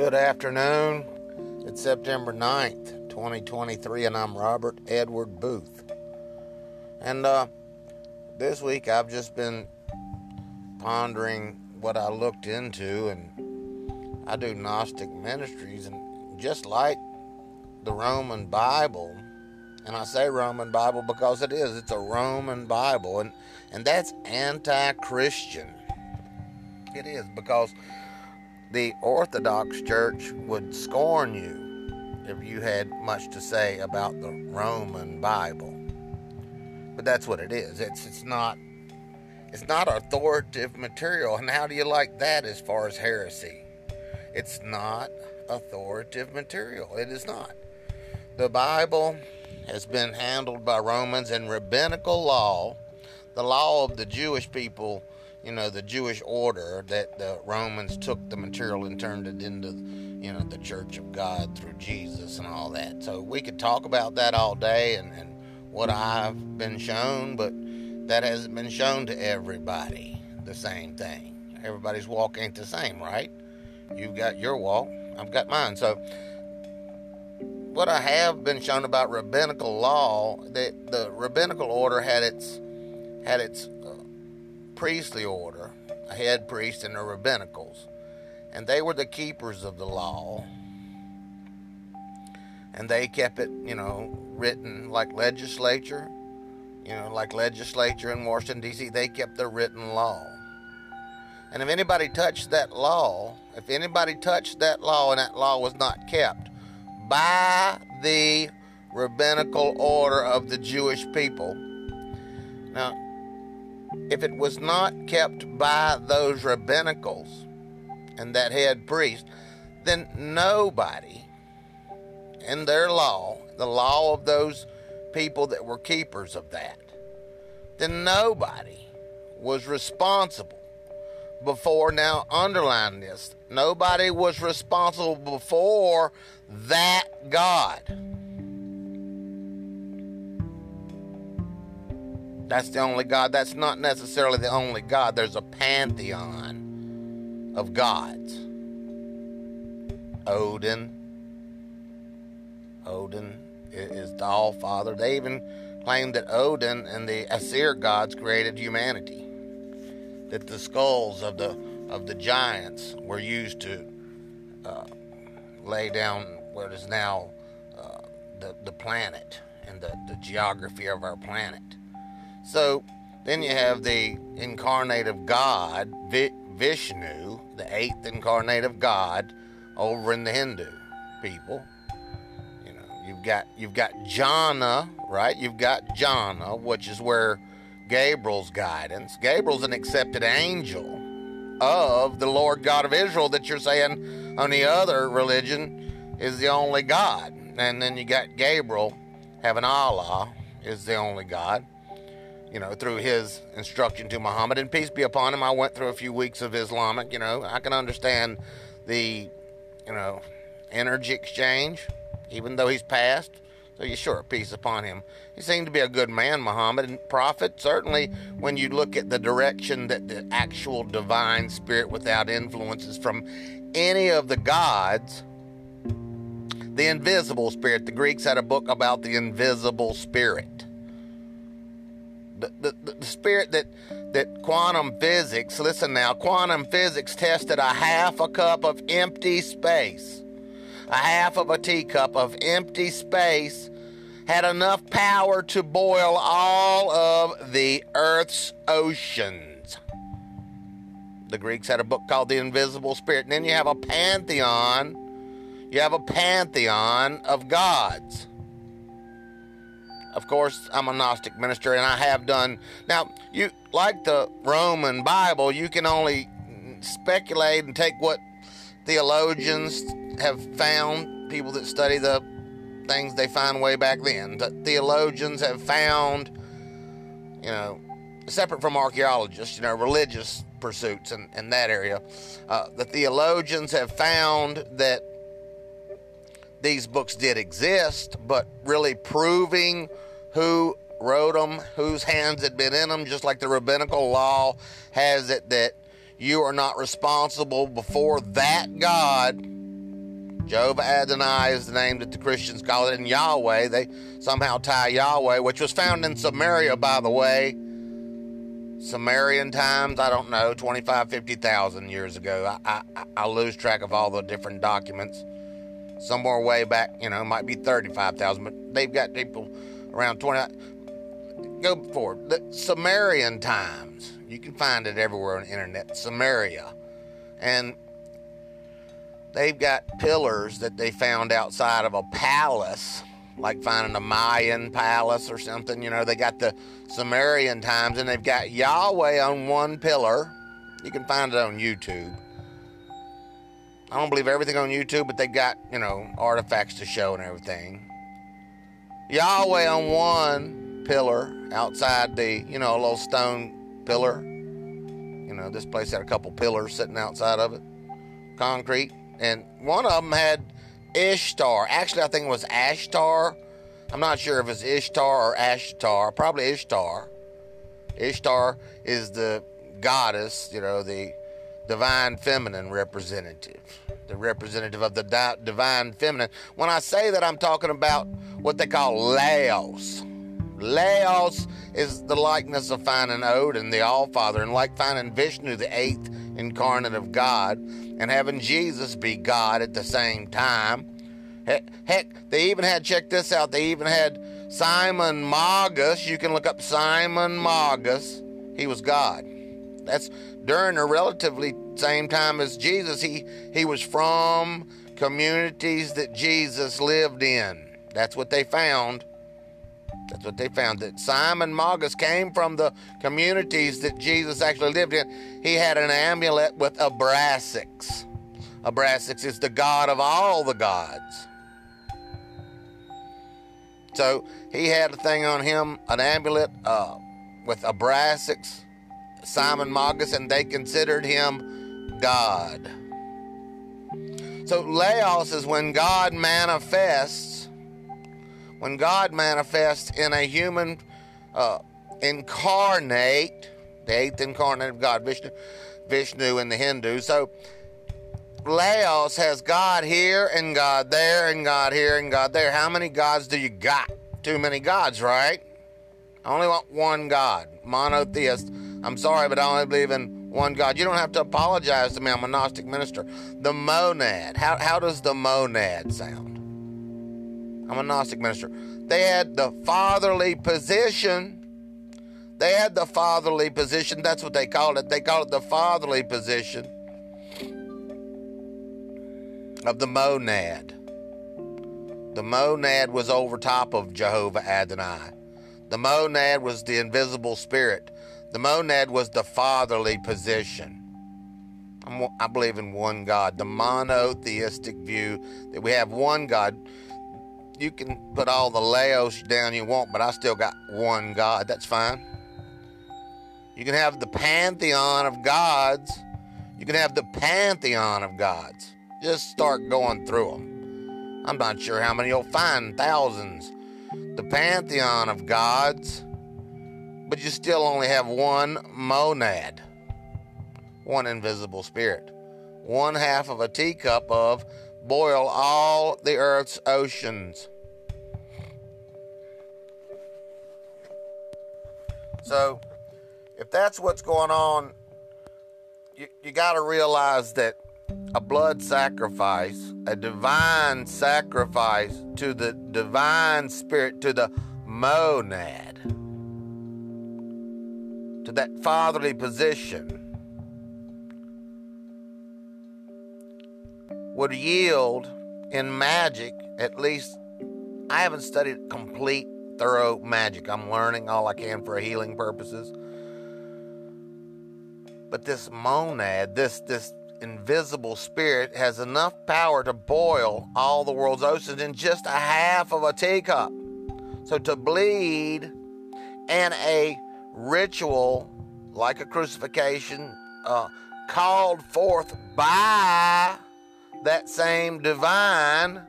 Good afternoon. It's September 9th, 2023, and I'm Robert Edward Boothe. And uh, this week I've just been pondering what I looked into, and I do Gnostic ministries, and just like the Roman Bible, and I say Roman Bible because it is, it's a Roman Bible, and, and that's anti Christian. It is because the Orthodox Church would scorn you if you had much to say about the Roman Bible. But that's what it is. It's it's not it's not authoritative material. And how do you like that as far as heresy? It's not authoritative material. It is not. The Bible has been handled by Romans and rabbinical law, the law of the Jewish people you know, the Jewish order that the Romans took the material and turned it into, you know, the church of God through Jesus and all that. So we could talk about that all day and, and what I've been shown, but that hasn't been shown to everybody the same thing. Everybody's walk ain't the same, right? You've got your walk, I've got mine. So what I have been shown about rabbinical law, that the rabbinical order had its had its priestly order, a head priest and the rabbinicals, and they were the keepers of the law. And they kept it, you know, written like legislature, you know, like legislature in Washington, D.C., they kept the written law. And if anybody touched that law, if anybody touched that law and that law was not kept by the rabbinical order of the Jewish people, now if it was not kept by those rabbinicals and that head priest, then nobody in their law, the law of those people that were keepers of that, then nobody was responsible before. Now, underline this nobody was responsible before that God. That's the only God. That's not necessarily the only God. There's a pantheon of gods. Odin. Odin is the All Father. They even claim that Odin and the Aesir gods created humanity. That the skulls of the of the giants were used to uh, lay down what is now uh, the the planet and the, the geography of our planet. So then you have the incarnate of God, Vishnu, the eighth incarnate of God, over in the Hindu people. You know, you've got you've got Jana, right? You've got Jana, which is where Gabriel's guidance. Gabriel's an accepted angel of the Lord God of Israel that you're saying on the other religion is the only God. And then you got Gabriel having Allah is the only God you know, through his instruction to Muhammad. And peace be upon him. I went through a few weeks of Islamic, you know, I can understand the, you know, energy exchange, even though he's passed. So you sure, peace upon him. He seemed to be a good man, Muhammad, and prophet. Certainly, when you look at the direction that the actual divine spirit without influences from any of the gods, the invisible spirit. The Greeks had a book about the invisible spirit the, the, the spirit that that quantum physics listen now quantum physics tested a half a cup of empty space. A half of a teacup of empty space had enough power to boil all of the earth's oceans. The greeks had a book called the invisible spirit. And then you have a pantheon you have a pantheon of gods of course, I'm a Gnostic minister, and I have done. Now, you like the Roman Bible, you can only speculate and take what theologians have found, people that study the things they find way back then. The theologians have found, you know, separate from archaeologists, you know, religious pursuits in, in that area. Uh, the theologians have found that these books did exist, but really proving who wrote them, whose hands had been in them, just like the rabbinical law has it that you are not responsible before that God Jehovah Adonai is the name that the Christians call it, and Yahweh, they somehow tie Yahweh, which was found in Samaria, by the way. Sumerian times, I don't know, 25, 50,000 years ago. I, I, I lose track of all the different documents. Somewhere way back, you know, might be 35,000, but they've got people around 20. Go forward. The Sumerian times. You can find it everywhere on the internet. Samaria. And they've got pillars that they found outside of a palace, like finding a Mayan palace or something. You know, they got the Sumerian times and they've got Yahweh on one pillar. You can find it on YouTube. I don't believe everything on YouTube, but they got, you know, artifacts to show and everything. Yahweh on one pillar outside the, you know, a little stone pillar. You know, this place had a couple pillars sitting outside of it, concrete. And one of them had Ishtar. Actually, I think it was Ashtar. I'm not sure if it's Ishtar or Ashtar. Probably Ishtar. Ishtar is the goddess, you know, the divine feminine representative, the representative of the di- divine feminine. When I say that, I'm talking about what they call Laos. Laos is the likeness of finding Odin, the All Father, and like finding Vishnu, the eighth incarnate of God, and having Jesus be God at the same time. Heck, they even had, check this out, they even had Simon Magus. You can look up Simon Magus. He was God. That's during a relatively same time as Jesus. He he was from communities that Jesus lived in. That's what they found. That's what they found. That Simon Magus came from the communities that Jesus actually lived in. He had an amulet with Abrasax. Abrasax is the god of all the gods. So he had a thing on him, an amulet uh, with Abrasax Simon Magus, and they considered him God. So Laos is when God manifests, when God manifests in a human uh, incarnate, the eighth incarnate of God, Vishnu, Vishnu in the Hindu. So Laos has God here and God there and God here and God there. How many gods do you got? Too many gods, right? I only want one God, monotheist. I'm sorry, but I only believe in one God. You don't have to apologize to me. I'm a Gnostic minister. The monad. How, how does the monad sound? I'm a Gnostic minister. They had the fatherly position. They had the fatherly position. That's what they called it. They called it the fatherly position of the monad. The monad was over top of Jehovah Adonai. The monad was the invisible spirit. The monad was the fatherly position. I'm, i believe in one God, the monotheistic view that we have one God. You can put all the Laos down you want, but I still got one God. That's fine. You can have the pantheon of gods. You can have the pantheon of gods. Just start going through them. I'm not sure how many you'll find, thousands. The pantheon of gods but you still only have one monad, one invisible spirit, one half of a teacup of boil all the earth's oceans. So, if that's what's going on, you, you got to realize that a blood sacrifice, a divine sacrifice to the divine spirit, to the monad, to that fatherly position would yield in magic, at least I haven't studied complete, thorough magic. I'm learning all I can for healing purposes. But this monad, this this invisible spirit has enough power to boil all the world's oceans in just a half of a teacup. So to bleed and a ritual like a crucifixion uh, called forth by that same divine,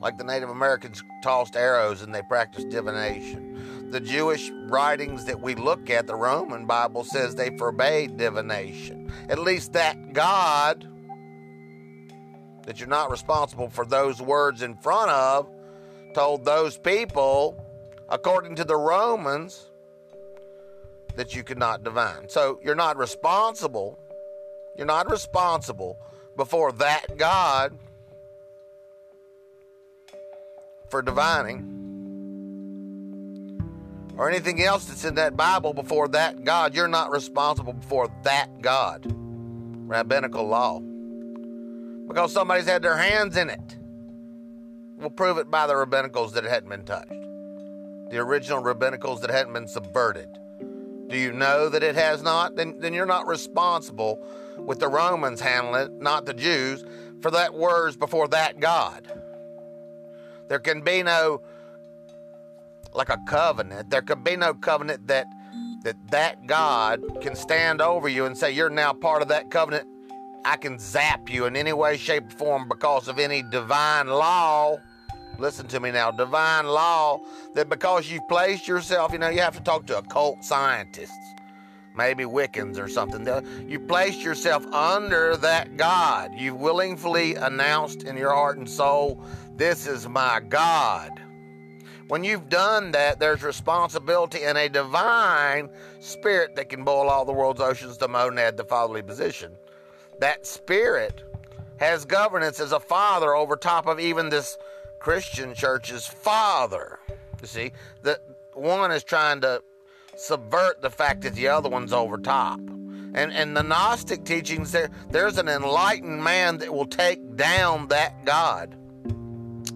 like the Native Americans tossed arrows and they practiced divination. The Jewish writings that we look at, the Roman Bible says they forbade divination. At least that God that you're not responsible for those words in front of, told those people, according to the Romans, that you could not divine. So you're not responsible. You're not responsible before that God for divining or anything else that's in that Bible before that God. You're not responsible before that God. Rabbinical law. Because somebody's had their hands in it. We'll prove it by the rabbinicals that it hadn't been touched. The original rabbinicals that hadn't been subverted. Do you know that it has not? Then, then you're not responsible with the Romans handling it, not the Jews, for that words before that God. There can be no like a covenant. There can be no covenant that that that God can stand over you and say you're now part of that covenant. I can zap you in any way, shape, or form because of any divine law. Listen to me now, divine law that because you've placed yourself, you know, you have to talk to occult scientists, maybe Wiccans or something. You placed yourself under that God. You've willingly announced in your heart and soul this is my God. When you've done that, there's responsibility in a divine spirit that can boil all the world's oceans, the monad, the fatherly position. That spirit has governance as a father over top of even this Christian church's father. You see, that one is trying to subvert the fact that the other one's over top. And and the Gnostic teachings there there's an enlightened man that will take down that God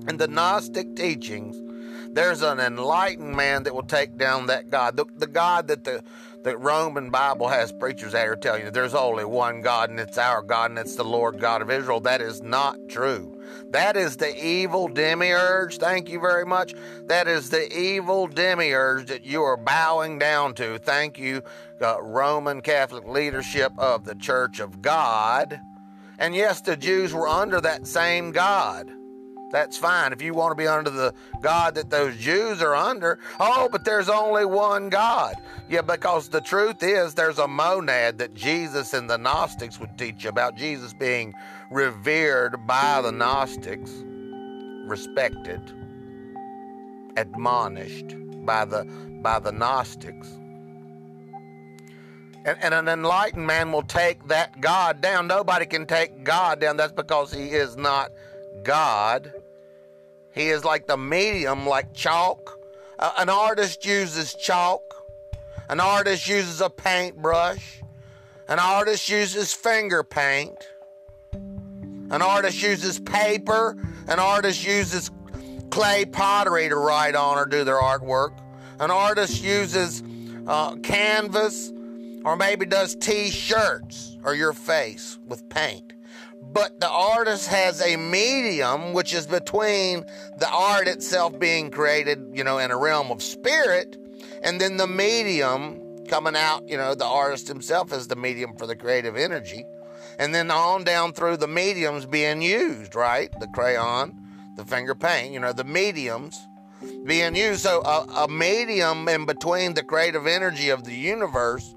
in the Gnostic teachings, there's an enlightened man that will take down that God. The, the God that the, the Roman Bible has preachers out here telling you there's only one God and it's our God and it's the Lord God of Israel. That is not true. That is the evil demiurge. Thank you very much. That is the evil demiurge that you are bowing down to. Thank you, uh, Roman Catholic leadership of the Church of God. And yes, the Jews were under that same God. That's fine. If you want to be under the God that those Jews are under, oh, but there's only one God. Yeah, because the truth is there's a monad that Jesus and the Gnostics would teach you about Jesus being revered by the Gnostics, respected, admonished by the by the Gnostics. And, and, an enlightened man will take that God down. Nobody can take God down. That's because he is not God. He is like the medium, like chalk. Uh, an artist uses chalk. An artist uses a paintbrush. An artist uses finger paint. An artist uses paper. An artist uses clay pottery to write on or do their artwork. An artist uses uh, canvas or maybe does t shirts or your face with paint but the artist has a medium which is between the art itself being created, you know, in a realm of spirit, and then the medium coming out, you know, the artist himself is the medium for the creative energy. And then on down through the mediums being used, right? The crayon, the finger paint, you know, the mediums being used. So a, a medium in between the creative energy of the universe,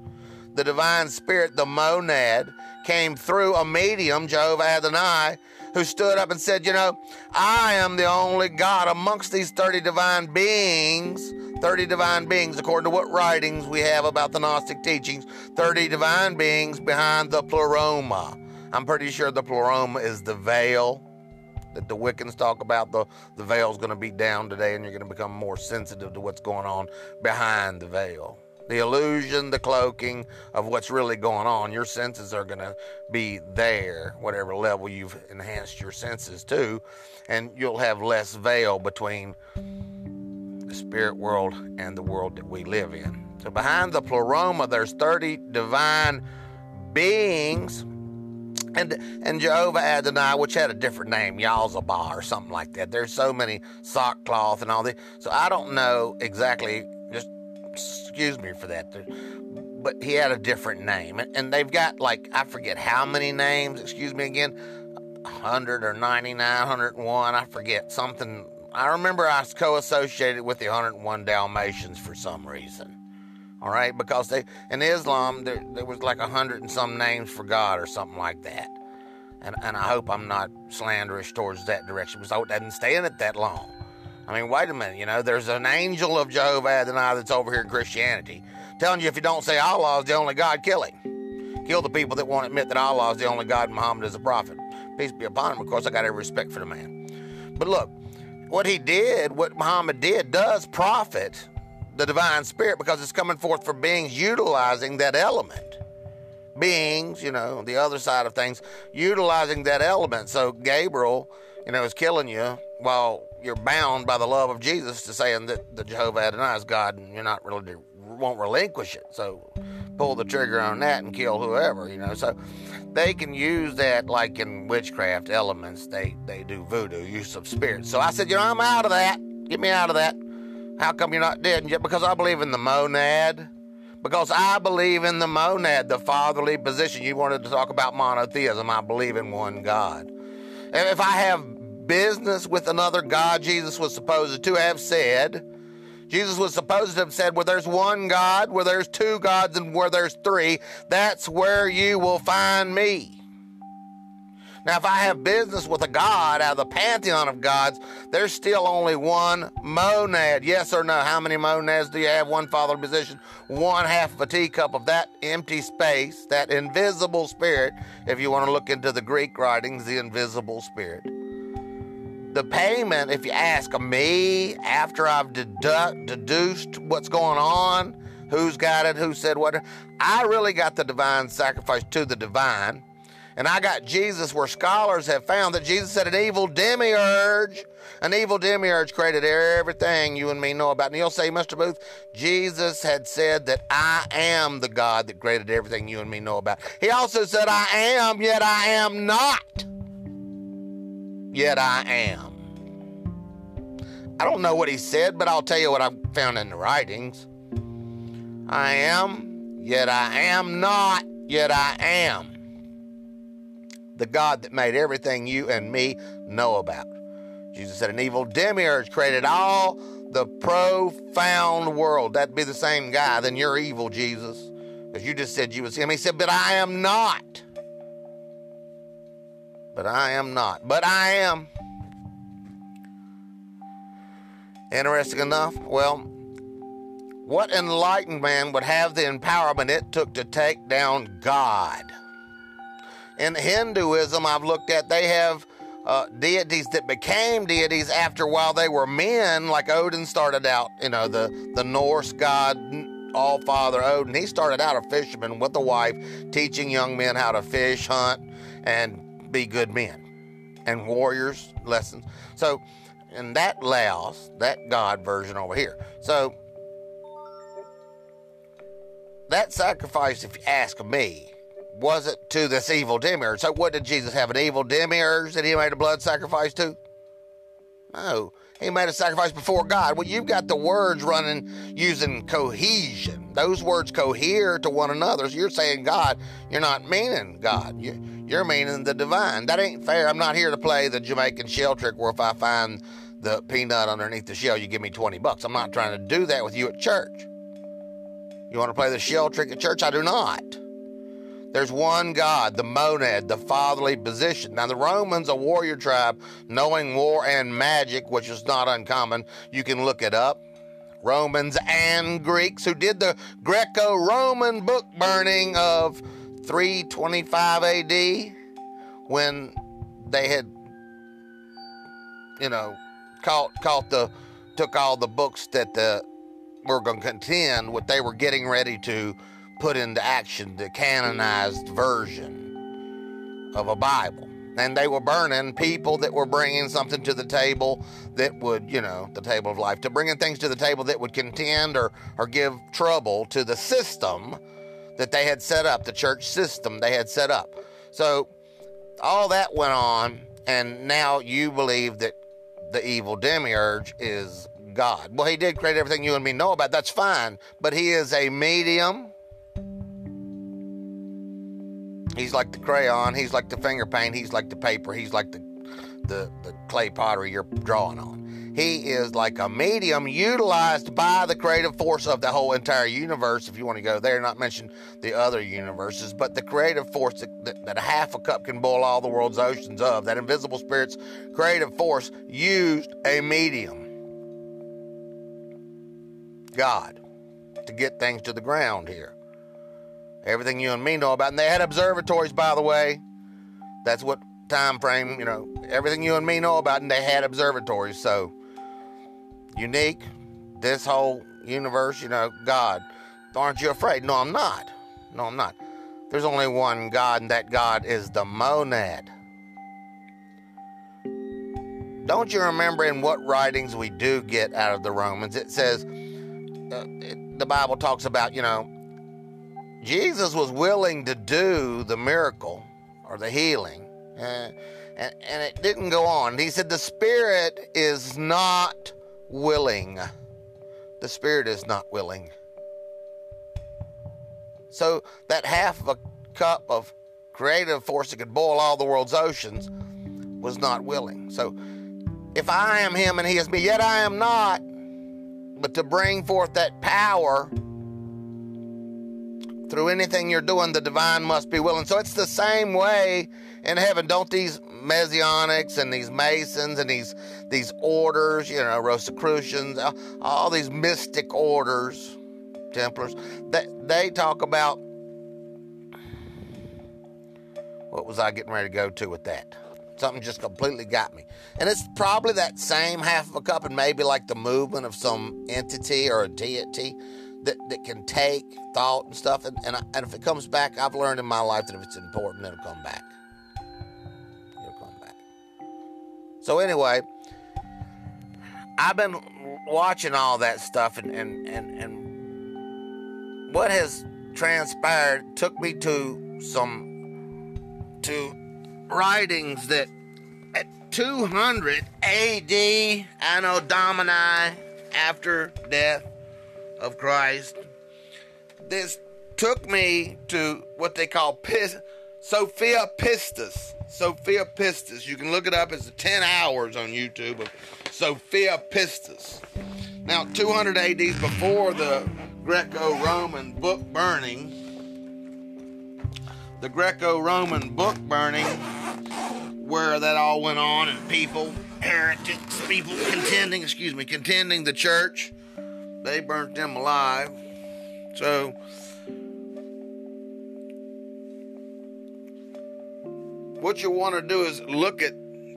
the divine spirit, the monad, came through a medium, Jehovah Adonai, who stood up and said, You know, I am the only God amongst these 30 divine beings. 30 divine beings, according to what writings we have about the Gnostic teachings, 30 divine beings behind the pleroma. I'm pretty sure the pleroma is the veil that the Wiccans talk about. The, the veil's going to be down today, and you're going to become more sensitive to what's going on behind the veil the illusion, the cloaking of what's really going on. Your senses are going to be there, whatever level you've enhanced your senses to, and you'll have less veil between the spirit world and the world that we live in. So behind the pleroma, there's 30 divine beings. And, and Jehovah Adonai, which had a different name, Yalzabah or something like that. There's so many sackcloth and all that. So I don't know exactly excuse me for that. But he had a different name. And they've got like, I forget how many names, excuse me again, 100 or 99, 101, I forget something. I remember I was co associated with the 101 Dalmatians for some reason. All right, because they in Islam there, there was like a hundred and some names for God or something like that. And, and I hope I'm not slanderous towards that direction because I didn't stay in it that long. I mean, wait a minute, you know, there's an angel of Jehovah Adonai that's over here in Christianity telling you if you don't say Allah is the only God, kill him. Kill the people that won't admit that Allah is the only God and Muhammad is a prophet. Peace be upon him. Of course, I got every respect for the man. But look, what he did, what Muhammad did, does profit the divine spirit because it's coming forth for beings utilizing that element. Beings, you know, the other side of things, utilizing that element. So Gabriel, you know, is killing you while you're bound by the love of Jesus to saying that the Jehovah Adonai is God and you're not really won't relinquish it. So pull the trigger on that and kill whoever, you know. So they can use that like in witchcraft elements. They they do voodoo, use of spirits. So I said, you know, I'm out of that. Get me out of that. How come you're not dead? yet? Because I believe in the monad. Because I believe in the monad, the fatherly position. You wanted to talk about monotheism. I believe in one God. If I have business with another God, Jesus was supposed to have said, Jesus was supposed to have said, where there's one God, where there's two gods, and where there's three, that's where you will find me. Now, if I have business with a God out of the pantheon of gods, there's still only one monad. Yes or no? How many monads do you have? One father position, one half of a teacup of that empty space, that invisible spirit. If you want to look into the Greek writings, the invisible spirit. The payment, if you ask me, after I've dedu- deduced what's going on, who's got it, who said what, I really got the divine sacrifice to the divine and I got Jesus where scholars have found that Jesus said an evil demiurge, an evil demiurge created everything you and me know about. And you'll say, Mr. Boothe, Jesus had said that I am the God that created everything you and me know about. He also said, I am, yet I am not. Yet I am. I don't know what he said, but I'll tell you what I found in the writings. I am, yet I am not, yet I am the God that made everything you and me know about. Jesus said, An evil demiurge created all the profound world. That'd be the same guy, then you're evil, Jesus. Because you just said you was him. He said, But I am not. But I am not. But I am. Interesting enough, well, what enlightened man would have the empowerment it took to take down God? in Hinduism, I've looked at, they have uh, deities that became deities after a while they were men, like Odin started out, you know, the, the Norse god, all father Odin. He started out a fisherman with a wife, teaching young men how to fish, hunt, and be good men and warriors lessons. So, and that Laos, that God version over here. So, that sacrifice, if you ask me, was it to this evil demiurge? So, what did Jesus have? An evil demiurge that he made a blood sacrifice to? No, he made a sacrifice before God. Well, you've got the words running using cohesion. Those words cohere to one another. So you're saying God, you're not meaning God. You're meaning the divine. That ain't fair. I'm not here to play the Jamaican shell trick where if I find the peanut underneath the shell, you give me 20 bucks. I'm not trying to do that with you at church. You want to play the shell trick at church? I do not. There's one God, the monad, the fatherly position. Now, the Romans, a warrior tribe, knowing war and magic, which is not uncommon, you can look it up. Romans and Greeks who did the Greco Roman book burning of 325 AD when they had, you know, caught, caught the, took all the books that the, were going to contend what they were getting ready to put into action the canonized version of a Bible. And they were burning people that were bringing something to the table that would, you know, the table of life, to bringing things to the table that would contend or, or give trouble to the system that they had set up, the church system they had set up. So all that went on, and now you believe that the evil demiurge is God. Well, he did create everything you and me know about. That's fine. But he is a medium He's like the crayon. He's like the finger paint. He's like the paper. He's like the, the, the clay pottery you're drawing on. He is like a medium utilized by the creative force of the whole entire universe. If you want to go there, not mention the other universes, but the creative force that, that, that a half a cup can boil all the world's oceans of, that invisible spirit's creative force used a medium, God, to get things to the ground here. Everything you and me know about, and they had observatories, by the way. That's what time frame, you know, everything you and me know about, and they had observatories. So unique, this whole universe, you know, God. Aren't you afraid? No, I'm not. No, I'm not. There's only one God, and that God is the monad. Don't you remember in what writings we do get out of the Romans? It says, uh, it, the Bible talks about, you know, Jesus was willing to do the miracle or the healing, uh, and, and it didn't go on. He said, the Spirit is not willing. The Spirit is not willing. So that half of a cup of creative force that could boil all the world's oceans was not willing. So if I am Him and He is me, yet I am not, but to bring forth that power through anything you're doing, the divine must be willing. So it's the same way in heaven. Don't these Messianics and these Masons and these these orders, you know, Rosicrucians, all these mystic orders, Templars, they, they talk about what was I getting ready to go to with that? Something just completely got me. And it's probably that same half of a cup and maybe like the movement of some entity or a deity that, that can take thought and stuff. And, and, and if it comes back, I've learned in my life that if it's important, it'll come back. So, anyway, I've been watching all that stuff, and, and, and, and what has transpired took me to some to writings that at 200 AD, Anno Domini, after death, of Christ. This took me to what they call Pis- Sophia Pistis. Sophia Pistis. You can look it up. It's 10 hours on YouTube of Sophia Pistis. Now, 200 AD before the Greco Roman book burning, the Greco Roman book burning, where that all went on, and people, heretics, people contending, excuse me, contending the church they burnt them alive. So what you want to do is look at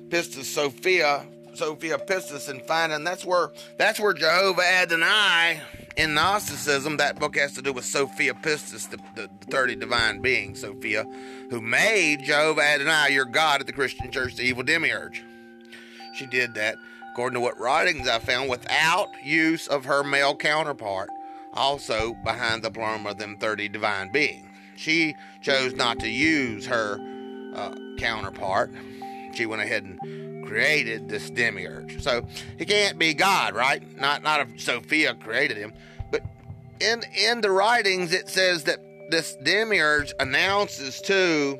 Pistis Sophia, Sophia Pistis, and find, and that's where that's where Jehovah Adonai in Gnosticism. That book has to do with Sophia Pistis, the, the, the thirty divine being, Sophia, who made Jehovah Adonai your God at the Christian Church, the evil demiurge. She did that according to what writings I found, without use of her male counterpart, also behind the pleroma of them 30 divine beings. She chose not to use her uh, counterpart. She went ahead and created this demiurge. So he can't be God, right? Not not if Sophia created him, but in in the writings it says that this demiurge announces to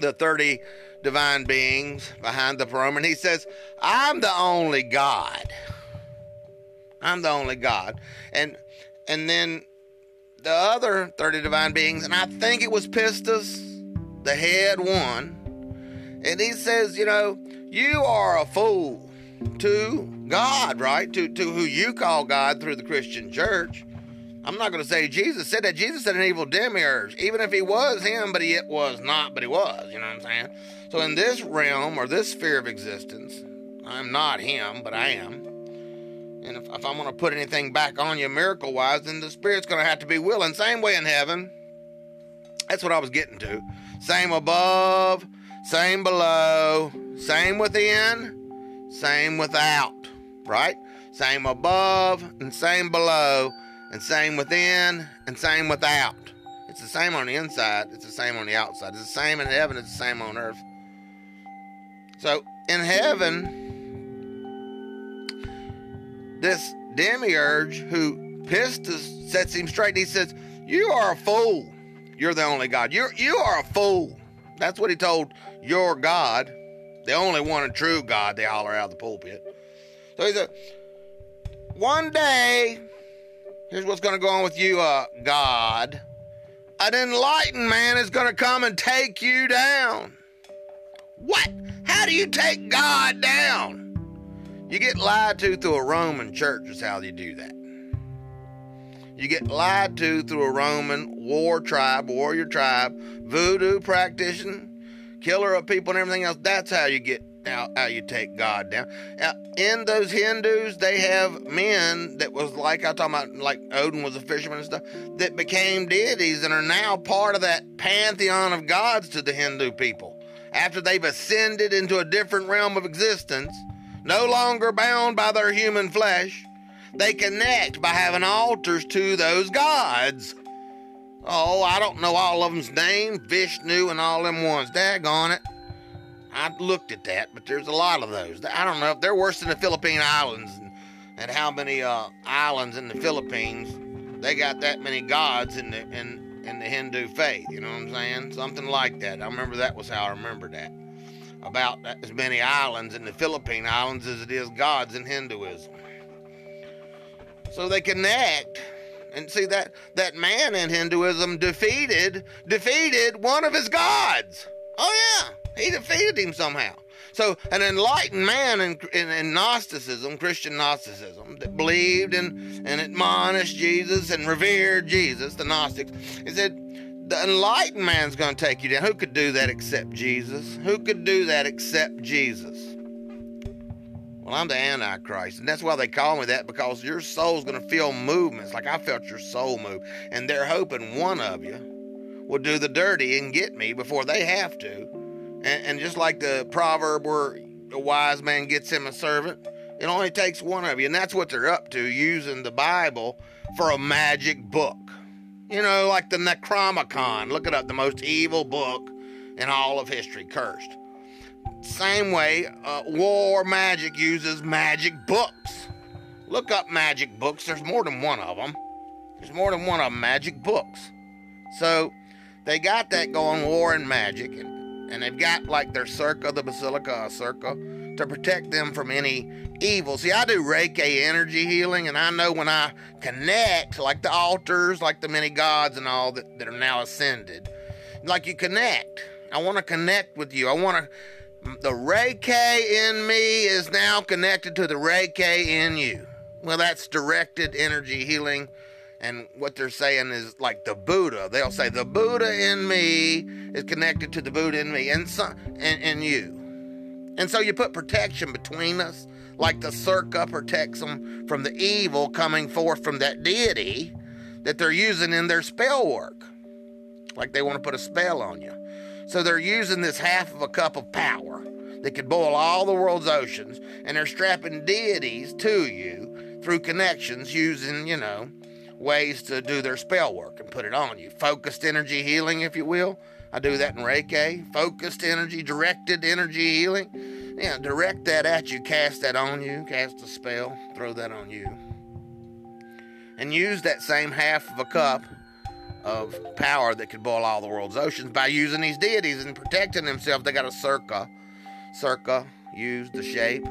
the 30 divine beings behind the throne, and he says, I'm the only God. I'm the only God. And and then the other 30 divine beings, and I think it was Pistis, the head one, and he says, you know, you are a fool to God, right? To to who you call God through the Christian church. I'm not going to say Jesus said that. Jesus said an evil demiurge, even if he was him, but he it was not, but he was. You know what I'm saying? So in this realm or this sphere of existence, I'm not him, but I am. And if, if I'm going to put anything back on you miracle wise, then the spirit's going to have to be willing. Same way in heaven. That's what I was getting to. Same above, same below, same within, same without, right? Same above and same below and same within and same without. It's the same on the inside, it's the same on the outside. It's the same in heaven, it's the same on earth. So in heaven, this demiurge who Pistis sets him straight, he says, You are a fool. You're the only God. You're you are a fool. That's what he told your God, the only one and true God, they holler out of the pulpit. So he said, one day, here's what's going to go on with you, uh, God. An enlightened man is going to come and take you down. What? How do you take God down? You get lied to through a Roman church, is how you do that. You get lied to through a Roman war tribe, warrior tribe, voodoo practitioner, killer of people and everything else. That's how you get how, how you take God down. Now, in those Hindus, they have men that was like I talking about, like Odin was a fisherman and stuff, that became deities and are now part of that pantheon of gods to the Hindu people. After they've ascended into a different realm of existence, no longer bound by their human flesh, they connect by having altars to those gods. Oh, I don't know all of them's names, Vishnu and all them ones. Daggone it. I looked at that, but there's a lot of those. I don't know if they're worse than the Philippine Islands and, and how many uh, islands in the Philippines they got that many gods in the in in the Hindu faith. You know what I'm saying? Something like that. I remember that was how I remember that. About as many islands in the Philippine Islands as it is gods in Hinduism. So they connect. And see that that man in Hinduism defeated defeated one of his gods. Oh yeah. He defeated him somehow. So, an enlightened man in, in, in, Gnosticism, Christian Gnosticism, that believed and, and admonished Jesus and revered Jesus, the Gnostics, he said, the enlightened man's going to take you down. Who could do that except Jesus? Who could do that except Jesus? Well, I'm the Antichrist, and that's why they call me that because your soul's going to feel movements like I felt your soul move, and they're hoping one of you will do the dirty and get me before they have to and, and just like the proverb where a wise man gets him a servant, it only takes one of you. And that's what they're up to, using the Bible for a magic book. You know, like the Necromicon. Look it up, the most evil book in all of history, cursed. Same way, uh, war magic uses magic books. Look up magic books. There's more than one of them. There's more than one of them magic books. So they got that going, war and magic. And and they've got like their circa, the Basilica Circa, to protect them from any evil. See, I do Reiki energy healing, and I know when I connect, like the altars, like the many gods and all that, that are now ascended, like you connect. I want to connect with you. I want to. The Reiki in me is now connected to the Reiki in you. Well, that's directed energy healing and what they're saying is like the Buddha. They'll say the Buddha in me is connected to the Buddha in me and so, and, and you. And so you put protection between us, like the circa protects them from the evil coming forth from that deity that they're using in their spell work. Like they want to put a spell on you. So they're using this half of a cup of power that could boil all the world's oceans, and they're strapping deities to you through connections using, you know, ways to do their spell work and put it on you. Focused energy healing, if you will. I do that in Reiki. Focused energy, directed energy healing. Yeah, direct that at you, cast that on you, cast a spell, throw that on you. And use that same half of a cup of power that could boil all the world's oceans by using these deities and protecting themselves. They got a circa. Circa, use the shape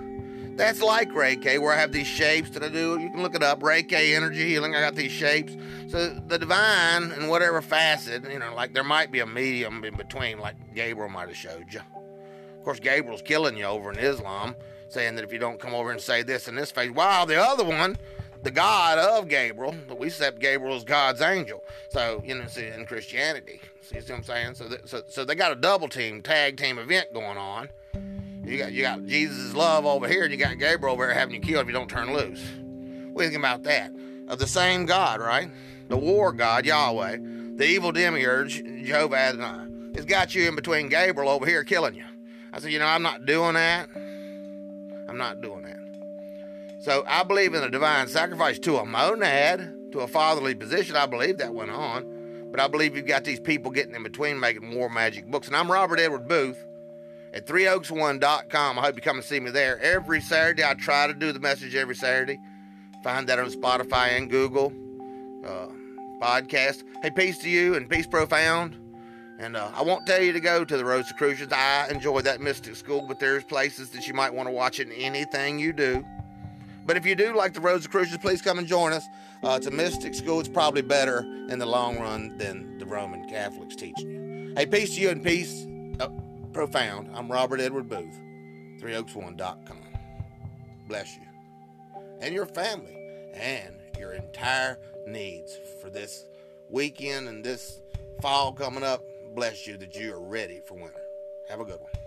that's like Reiki, where I have these shapes that I do. You can look it up. Reiki energy healing. I got these shapes. So the divine and whatever facet, you know, like there might be a medium in between, like Gabriel might have showed you. Of course, Gabriel's killing you over in Islam, saying that if you don't come over and say this in this face, while the other one, the God of Gabriel, we accept Gabriel as God's angel. So, you know, see, in Christianity. See what I'm saying? So, so, so they got a double team, tag team event going on. You got you got Jesus' love over here, and you got Gabriel over here having you killed if you don't turn loose. What do you think about that? Of the same God, right? The war God, Yahweh, the evil demiurge, Jehovah Adonai, has got you in between Gabriel over here killing you. I said, you know, I'm not doing that. I'm not doing that. So I believe in a divine sacrifice to a monad, to a fatherly position. I believe that went on. But I believe you've got these people getting in between making war magic books. And I'm Robert Edward Boothe at threeoaks1.com. I hope you come and see me there. Every Saturday, I try to do the message every Saturday. Find that on Spotify and Google uh, podcast. Hey, peace to you and peace profound. And uh, I won't tell you to go to the Rosicrucians. I enjoy that mystic school, but there's places that you might want to watch in anything you do. But if you do like the Crucius, please come and join us. Uh, it's a mystic school. It's probably better in the long run than the Roman Catholics teaching you. Hey, peace to you and peace uh, profound. I'm Robert Edward Boothe, 3oaks1.com. Bless you and your family and your entire needs for this weekend and this fall coming up. Bless you that you are ready for winter. Have a good one.